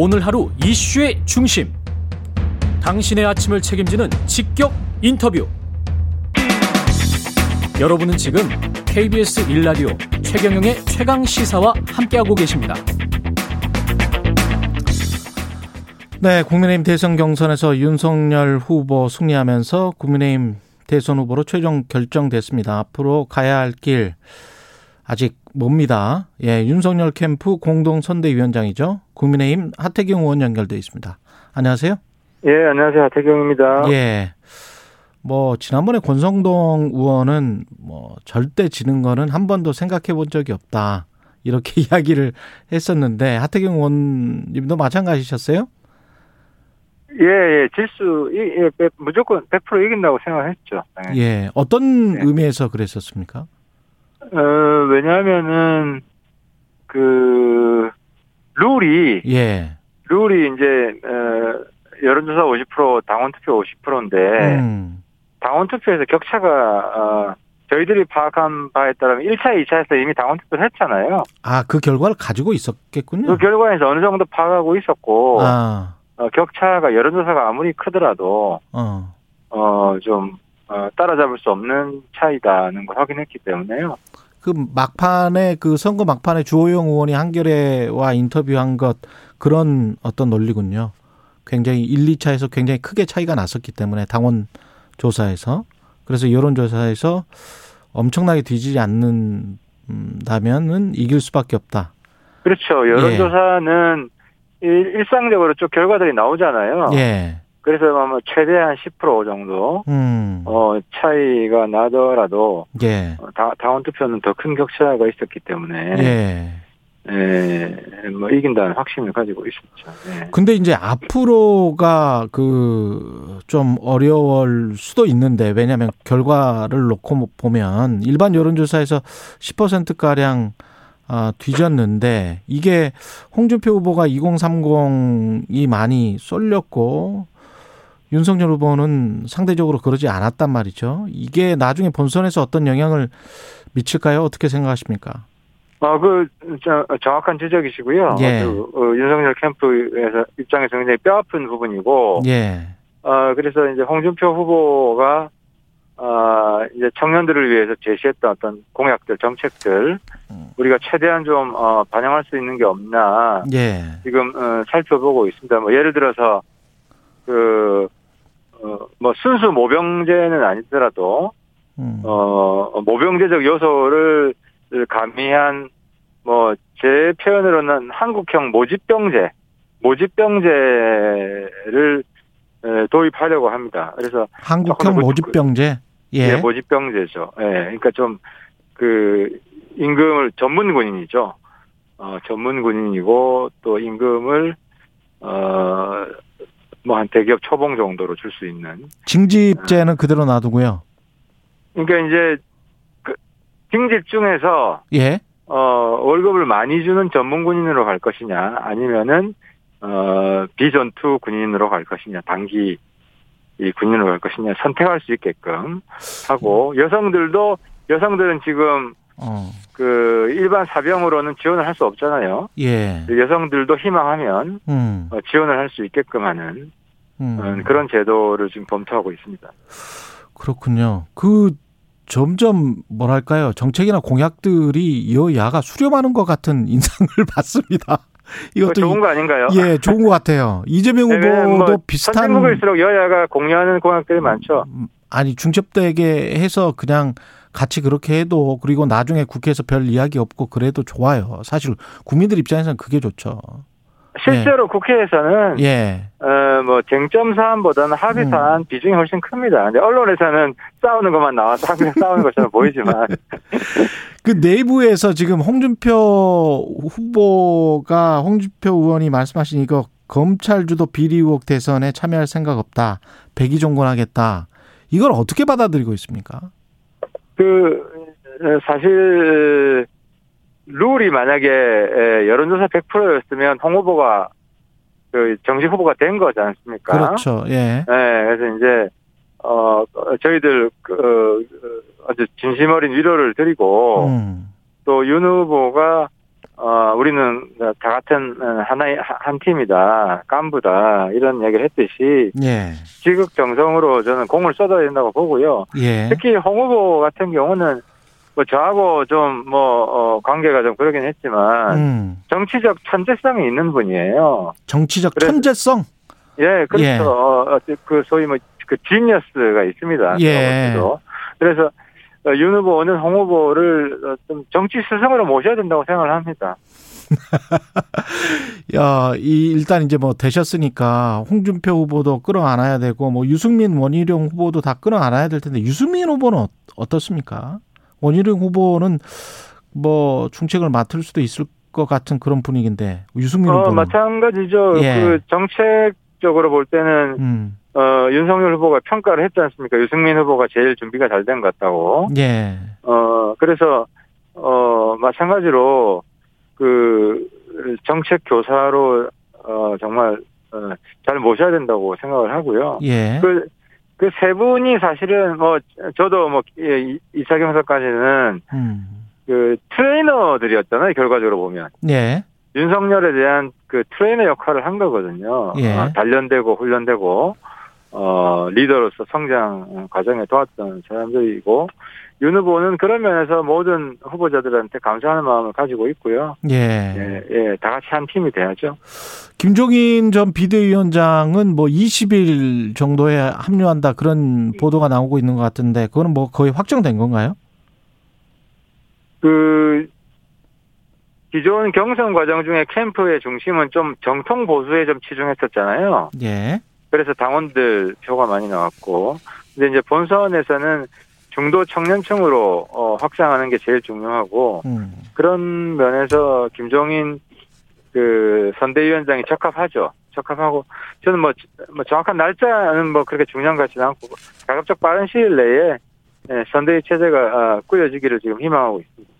오늘 하루 이슈의 중심. 당신의 아침을 책임지는 직격 인터뷰. 여러분은 지금 KBS 일라디오 최경영의 최강 시사와 함께하고 계십니다. 네, 국민의힘 대선 경선에서 윤석열 후보 승리하면서 국민의힘 대선 후보로 최종 결정됐습니다. 앞으로 가야 할 길 아직 멉니다. 예, 윤석열 캠프 공동 선대위원장이죠. 국민의힘 하태경 의원 연결돼 있습니다. 안녕하세요. 예, 안녕하세요. 하태경입니다. 예. 뭐 지난번에 권성동 의원은 뭐 절대 지는 거는 한 번도 생각해 본 적이 없다. 이렇게 이야기를 했었는데 하태경 의원님도 마찬가지셨어요? 예, 예, 질수, 예, 예, 무조건 100% 이긴다고 생각했죠. 네. 예, 어떤 네. 의미에서 그랬었습니까? 어, 왜냐하면은, 그, 룰이, 예. 룰이 이제, 어, 여론조사 50%, 당원 투표 50%인데, 음. 당원 투표에서 격차가, 어, 저희들이 파악한 바에 따르면 1차, 2차에서 이미 당원 투표를 했잖아요. 아, 그 결과를 가지고 있었겠군요. 그 결과에서 어느 정도 파악하고 있었고, 아. 어, 격차가 여론조사가 아무리 크더라도 어, 어 좀 어, 따라잡을 수 없는 차이다는 걸 확인했기 때문에요. 그 막판에 그 선거 막판에 주호영 의원이 한겨레와 인터뷰한 것 그런 어떤 논리군요. 굉장히 1, 2차에서 굉장히 크게 차이가 났었기 때문에 당원 조사에서 그래서 여론 조사에서 엄청나게 뒤지지 않는다면은 이길 수밖에 없다. 그렇죠. 여론 조사는 예. 일상적으로 쭉 결과들이 나오잖아요. 예. 그래서 아마 최대한 10% 정도 음. 어 차이가 나더라도 예. 어, 다, 당원 투표는 더 큰 격차가 있었기 때문에 예. 예, 뭐 이긴다는 확신을 가지고 있었죠. 예. 근데 이제 앞으로가 그 좀 어려울 수도 있는데 왜냐하면 결과를 놓고 보면 일반 여론조사에서 10% 가량 아, 뒤졌는데 이게 홍준표 후보가 2030이 많이 쏠렸고 윤석열 후보는 상대적으로 그러지 않았단 말이죠. 이게 나중에 본선에서 어떤 영향을 미칠까요? 어떻게 생각하십니까? 아, 그, 저, 정확한 지적이시고요. 예. 그, 어, 윤석열 캠프에서 입장에서 굉장히 뼈 아픈 부분이고. 예. 아, 그래서 이제 홍준표 후보가 아, 이제 청년들을 위해서 제시했던 어떤 공약들, 정책들, 음. 우리가 최대한 좀, 어, 반영할 수 있는 게 없나. 예. 지금, 어, 살펴보고 있습니다. 뭐, 예를 들어서, 그, 어, 뭐, 순수 모병제는 아니더라도, 음. 어, 모병제적 요소를 가미한, 뭐, 제 표현으로는 한국형 모집병제, 모집병제를 도입하려고 합니다. 그래서 한국형 모집병제 예. 예 모집병제죠. 예. 그러니까 좀 그 임금을 전문 군인이죠. 어, 전문 군인이고 또 임금을 어, 뭐 한 대기업 초봉 정도로 줄 수 있는 징집제는 그대로 놔두고요. 그러니까 이제 그 징집 중에서 예. 어, 월급을 많이 주는 전문 군인으로 갈 것이냐 아니면은 어, 비전투 군인으로 갈 것이냐 단기 이 군인으로 갈 것이냐 선택할 수 있게끔 하고 여성들도 여성들은 지금 어. 그 일반 사병으로는 지원을 할 수 없잖아요. 예. 여성들도 희망하면 음. 어, 지원을 할 수 있게끔 하는 음. 어, 그런 제도를 지금 검토하고 있습니다. 그렇군요. 그 점점 뭐랄까요 정책이나 공약들이 여야가 수렴하는 것 같은 인상을 받습니다. 이것도 좋은 거 아닌가요? 예, 좋은 것 같아요. 이재명 네, 후보도 뭐 비슷한 선진국일수록 여야가 공유하는 공약들이 많죠. 음, 아니 중첩되게 해서 그냥 같이 그렇게 해도 그리고 나중에 국회에서 별 이야기 없고 그래도 좋아요. 사실 국민들 입장에서는 그게 좋죠. 실제로 예. 국회에서는 예. 어뭐 쟁점 사안보다는 합의 음. 사안 음. 비중이 훨씬 큽니다. 근데 언론에서는 싸우는 것만 나와서 합의 싸우는 것처럼 보이지만 그 내부에서 지금 홍준표 후보가 홍준표 의원이 말씀하신 이거 검찰 주도 비리 의혹 대선에 참여할 생각 없다. 백의종군하겠다. 이걸 어떻게 받아들이고 있습니까? 그 사실 룰이 만약에 여론조사 100%였으면 홍 후보가 그 정식 후보가 된 거지 않습니까? 그렇죠. 예. 네, 그래서 이제 어 저희들 그 아주 진심 어린 위로를 드리고 음. 또윤 후보가 어, 우리는 다 같은 어, 하나의 한 팀이다, 깐부다 이런 얘기를 했듯이 예. 지극 정성으로 저는 공을 쏟아야 된다고 보고요. 예. 특히 홍 후보 같은 경우는 뭐 저하고 좀뭐 어, 관계가 좀 그러긴 했지만 음. 정치적 천재성이 있는 분이에요. 정치적 그래서- 천재성. 예, 그렇죠. 예. 어, 어, 그 소위 뭐 그 지니어스가 있습니다. 예. 그래서 어, 윤 후보는 홍 후보를 어, 좀 정치 스승으로 모셔야 된다고 생각을 합니다. 야, 이 일단 이제 뭐 되셨으니까 홍준표 후보도 끌어안아야 되고 뭐 유승민 원희룡 후보도 다 끌어안아야 될 텐데 유승민 후보는 어- 어떻습니까? 원희룡 후보는 뭐 중책을 맡을 수도 있을 것 같은 그런 분위기인데 유승민 어, 후보는 마찬가지죠. 예. 그 정책적으로 볼 때는 음. 어, 윤석열 후보가 평가를 했지 않습니까? 유승민 후보가 제일 준비가 잘 된 것 같다고. 예. 어, 그래서, 어, 마찬가지로, 그, 정책 교사로, 어, 정말, 어, 잘 모셔야 된다고 생각을 하고요. 예. 그, 그 세 분이 사실은 뭐, 저도 뭐, 예, 이- 이차 경선까지는 음. 그 트레이너들이었잖아요, 결과적으로 보면. 예. 윤석열에 대한 그 트레이너 역할을 한 거거든요. 예. 어, 단련되고 훈련되고 어 리더로서 성장 과정에 도왔던 사람들이고 윤 후보는 그런 면에서 모든 후보자들한테 감사하는 마음을 가지고 있고요. 예. 예, 예, 다 같이 한 팀이 돼야죠. 김종인 전 비대위원장은 뭐 20일 정도에 합류한다 그런 보도가 나오고 있는 것 같은데 그거는 뭐 거의 확정된 건가요? 그 기존 경선 과정 중에 캠프의 중심은 좀 정통 보수에 좀 치중했었잖아요. 예. 그래서 당원들 표가 많이 나왔고, 근데 이제 본선에서는 중도 청년층으로 어, 확장하는 게 제일 중요하고 음. 그런 면에서 김종인 그 선대위원장이 적합하죠. 적합하고 저는 뭐, 뭐 정확한 날짜는 뭐 그렇게 중요한 것 같지는 않고 가급적 빠른 시일 내에 예, 선대위 체제가 아, 꾸려지기를 지금 희망하고 있습니다.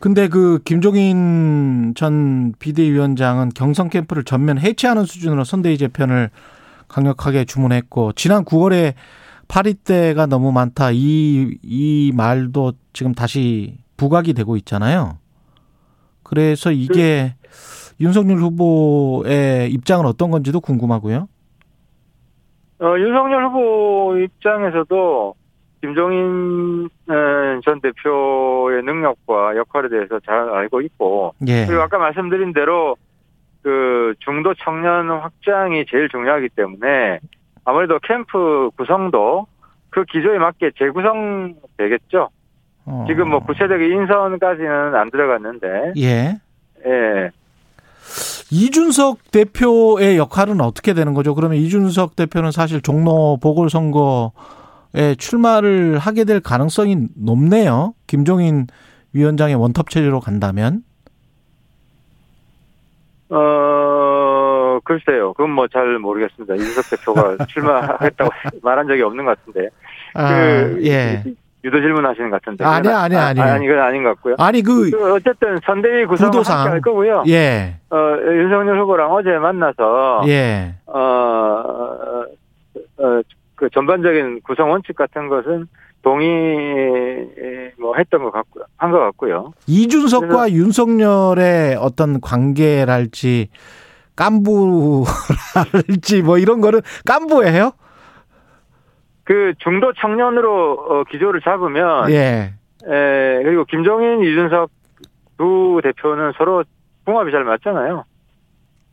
근데 그 김종인 전 비대위원장은 경선 캠프를 전면 해체하는 수준으로 선대위 재편을 강력하게 주문했고 지난 9월에 파리 때가 너무 많다 이 이 말도 지금 다시 부각이 되고 있잖아요. 그래서 이게 윤석열 후보의 입장은 어떤 건지도 궁금하고요. 어, 윤석열 후보 입장에서도 김종인 어, 전 대표의 능력과 역할에 대해서 잘 알고 있고 예. 그리고 아까 말씀드린 대로 그 중도 청년 확장이 제일 중요하기 때문에 아무래도 캠프 구성도 그 기조에 맞게 재구성 되겠죠. 어. 지금 뭐 구체적인 인선까지는 안 들어갔는데, 예. 예. 이준석 대표의 역할은 어떻게 되는 거죠? 그러면 이준석 대표는 사실 종로 보궐선거에 출마를 하게 될 가능성이 높네요. 김종인 위원장의 원톱 체제로 간다면. 어, 글쎄요. 그건 뭐 잘 모르겠습니다. 이준석 대표가 출마하겠다고 말한 적이 없는 것 같은데. 아, 그, 예. 유도 질문 하시는 것 같은데. 아니요, 그건 아니요, 아- 아니요. 아니, 그건 아닌 것 같고요. 아니 그 그 어쨌든 선대위 구성을 할 거고요. 예. 어, 윤석열 후보랑 어제 만나서 예. 어, 어, 어, 그 전반적인 구성 원칙 같은 것은 동의 뭐 했던 것 같고요. 한 것 같고요. 이준석과 윤석열의 어떤 관계랄지 깐부랄지 뭐 이런 거는 깐부예요? 그 중도 청년으로 어, 기조를 잡으면 예. 에, 그리고 김종인, 이준석 두 대표는 서로 궁합이 잘 맞잖아요.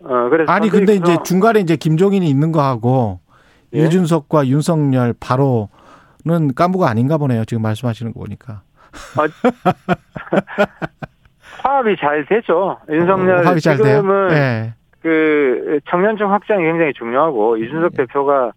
어, 그래서 아니 근데 이제 중간에 이제 김종인이 있는 거 하고 예? 이준석과 윤석열 바로 는 깐부가 아닌가 보네요. 지금 말씀하시는 거 보니까. 화합이 잘 되죠. 윤석열 어, 잘. 지금은 예. 그 청년층 확장이 굉장히 중요하고 이준석 예. 대표가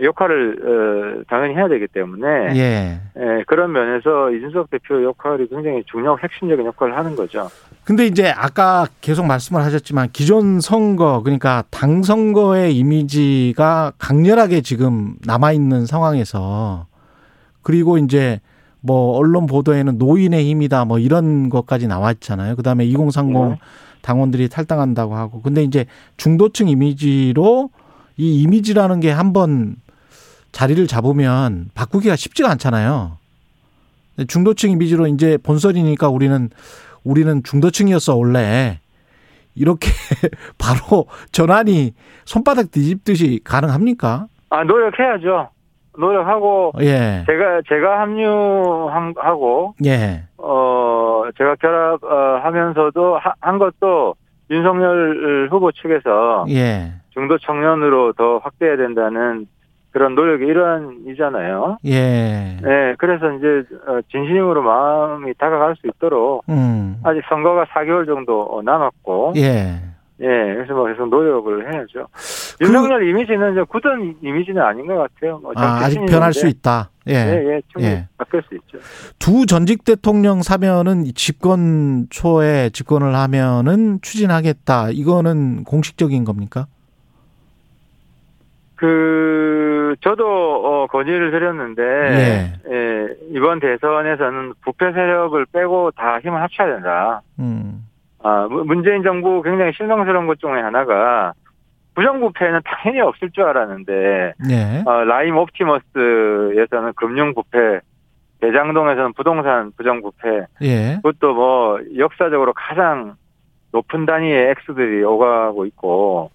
역할을 어, 당연히 해야 되기 때문에 예. 예, 그런 면에서 이준석 대표 역할이 굉장히 중요하고 핵심적인 역할을 하는 거죠. 근데 이제 아까 계속 말씀을 하셨지만 기존 선거 그러니까 당 선거의 이미지가 강렬하게 지금 남아 있는 상황에서 그리고 이제 뭐 언론 보도에는 노인의 힘이다 뭐 이런 것까지 나왔잖아요. 그다음에 2030 네. 당원들이 탈당한다고 하고 근데 이제 중도층 이미지로 이 이미지라는 게 한번 자리를 잡으면 바꾸기가 쉽지가 않잖아요. 중도층 이미지로 이제 본선이니까 우리는 우리는 중도층이었어 원래 이렇게 바로 전환이 손바닥 뒤집듯이 가능합니까? 아 노력해야죠. 노력하고 예, 제가 제가 합류하고 예, 어 제가 결합하면서도 하- 한 것도 윤석열 후보 측에서 예, 중도 청년으로 더 확대해야 된다는 그런 노력의 일환이잖아요. 예, 네, 그래서 이제 어, 진심으로 마음이 다가갈 수 있도록 음, 아직 선거가 4개월 정도 어, 남았고, 예, 예. 그래서 뭐 계속 노력을 해야죠. 그- 윤석열 이미지는 이제 굳은 이미지는 아닌 것 같아요. 뭐 아, 정치신인인데, 변할 수 있다. 예. 예, 예, 충분히 예. 바뀔 수 있죠. 두 전직 대통령 사면은 이 집권 초에 집권을 하면은 추진하겠다. 이거는 공식적인 겁니까? 그 저도 어, 건의를 드렸는데 예. 예, 이번 대선에서는 부패 세력을 빼고 다 힘을 합쳐야 된다. 음. 아, 문- 문재인 정부 굉장히 실망스러운 것 중에 하나가 부정부패는 당연히 없을 줄 알았는데 예. 어, 라임 옵티머스에서는 금융부패, 대장동에서는 부동산 부정부패, 예. 그것도 뭐 역사적으로 가장 높은 단위의 액수들이 오가고 있고,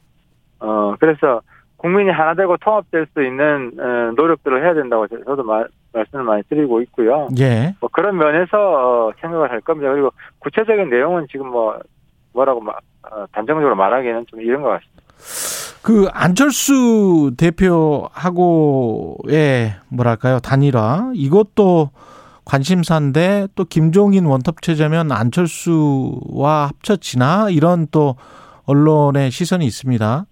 어 그래서 국민이 하나 되고 통합될 수 있는 어, 노력들을 해야 된다고 저- 저도 마- 말씀을 많이 드리고 있고요. 예. 뭐 그런 면에서 어, 생각을 할 겁니다. 그리고 구체적인 내용은 지금 뭐 뭐라고 마- 어, 단정적으로 말하기에는 좀 이런 것 같습니다. 그 안철수 대표하고의 뭐랄까요 단일화 이것도 관심사인데 또 김종인 원톱 체제면 안철수와 합쳐지나 이런 또 언론의 시선이 있습니다.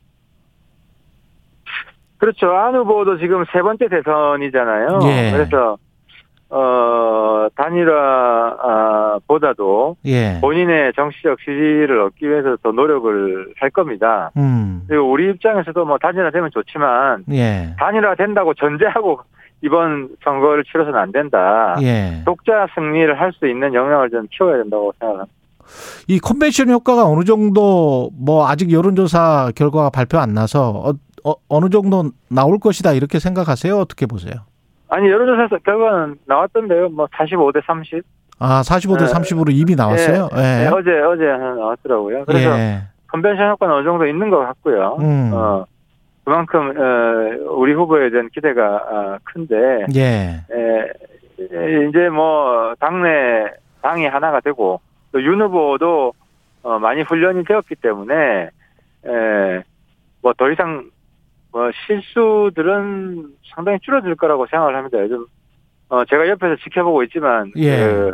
그렇죠. 안 후보도 지금 세 번째 대선이잖아요. 예. 그래서 어 단일화보다도 예. 본인의 정치적 지지를 얻기 위해서 더 노력을 할 겁니다. 음. 그리고 우리 입장에서도 뭐 단일화되면 좋지만 예. 단일화 된다고 전제하고 이번 선거를 치러서는 안 된다. 예. 독자 승리를 할 수 있는 영향을 좀 키워야 된다고 생각합니다. 이 컨벤션 효과가 어느 정도 뭐 아직 여론조사 결과가 발표 안 나서 어, 어, 느 정도 나올 것이다 이렇게 생각하세요? 어떻게 보세요? 아니 여론조사 결과는 나왔던데요. 뭐 45대 30. 아, 45대 예. 30으로 이미 나왔어요? 예. 네, 어제 어제 하나 나왔더라고요. 그래서 예. 컨벤션 효과는 어느 정도 있는 것 같고요. 음. 어, 그만큼 어, 우리 후보에 대한 기대가 어, 큰데 예. 에, 이제 뭐 당내 당이 하나가 되고 또 윤 후보도 어, 많이 훈련이 되었기 때문에 뭐더 이상 뭐 실수들은 상당히 줄어들 거라고 생각을 합니다. 요즘 어, 제가 옆에서 지켜보고 있지만 예. 그,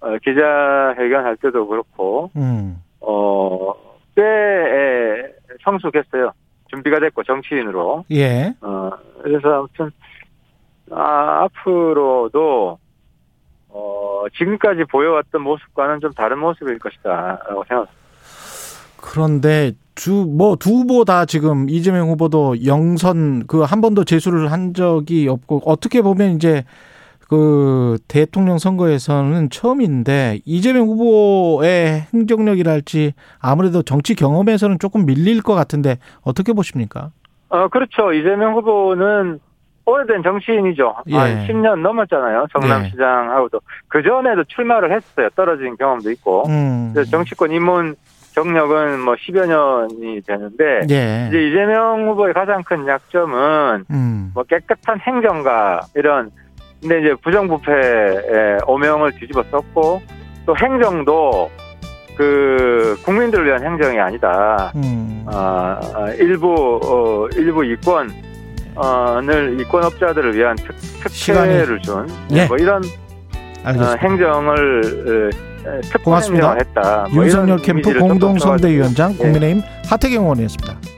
어, 기자 회견 할 때도 그렇고 음. 어, 꽤 에, 성숙했어요. 준비가 됐고 정치인으로. 예. 어, 그래서 아무튼 아, 앞으로도 어, 지금까지 보여왔던 모습과는 좀 다른 모습일 것이다라고 생각합니다. 그런데 두뭐 두 후보 다 지금 이재명 후보도 영선 그 한 번도 제수를 한 적이 없고 어떻게 보면 이제 그 대통령 선거에서는 처음인데 이재명 후보의 행정력이랄지 아무래도 정치 경험에서는 조금 밀릴 것 같은데 어떻게 보십니까? 어, 그렇죠. 이재명 후보는 오래된 정치인이죠. 예. 한 10년 넘었잖아요. 성남시장하고도. 그 전에도 출마를 했어요. 떨어진 경험도 있고. 음. 정치권 입문 경력은 뭐 10여 년이 되는데, 예. 이제 이재명 후보의 가장 큰 약점은 음. 뭐 깨끗한 행정가 이런 근데 이제 부정부패의 오명을 뒤집어 썼고 또 행정도 그 국민들을 위한 행정이 아니다. 음. 아, 아, 일부 어, 일부 이권 어를 이권업자들을 위한 특, 특혜를 준 예. 뭐 이런 어. 행정을 어, 고맙습니다. 행정을 했다. 뭐 윤석열 캠프 공동선대위원장 예. 국민의힘 하태경 의원이었습니다.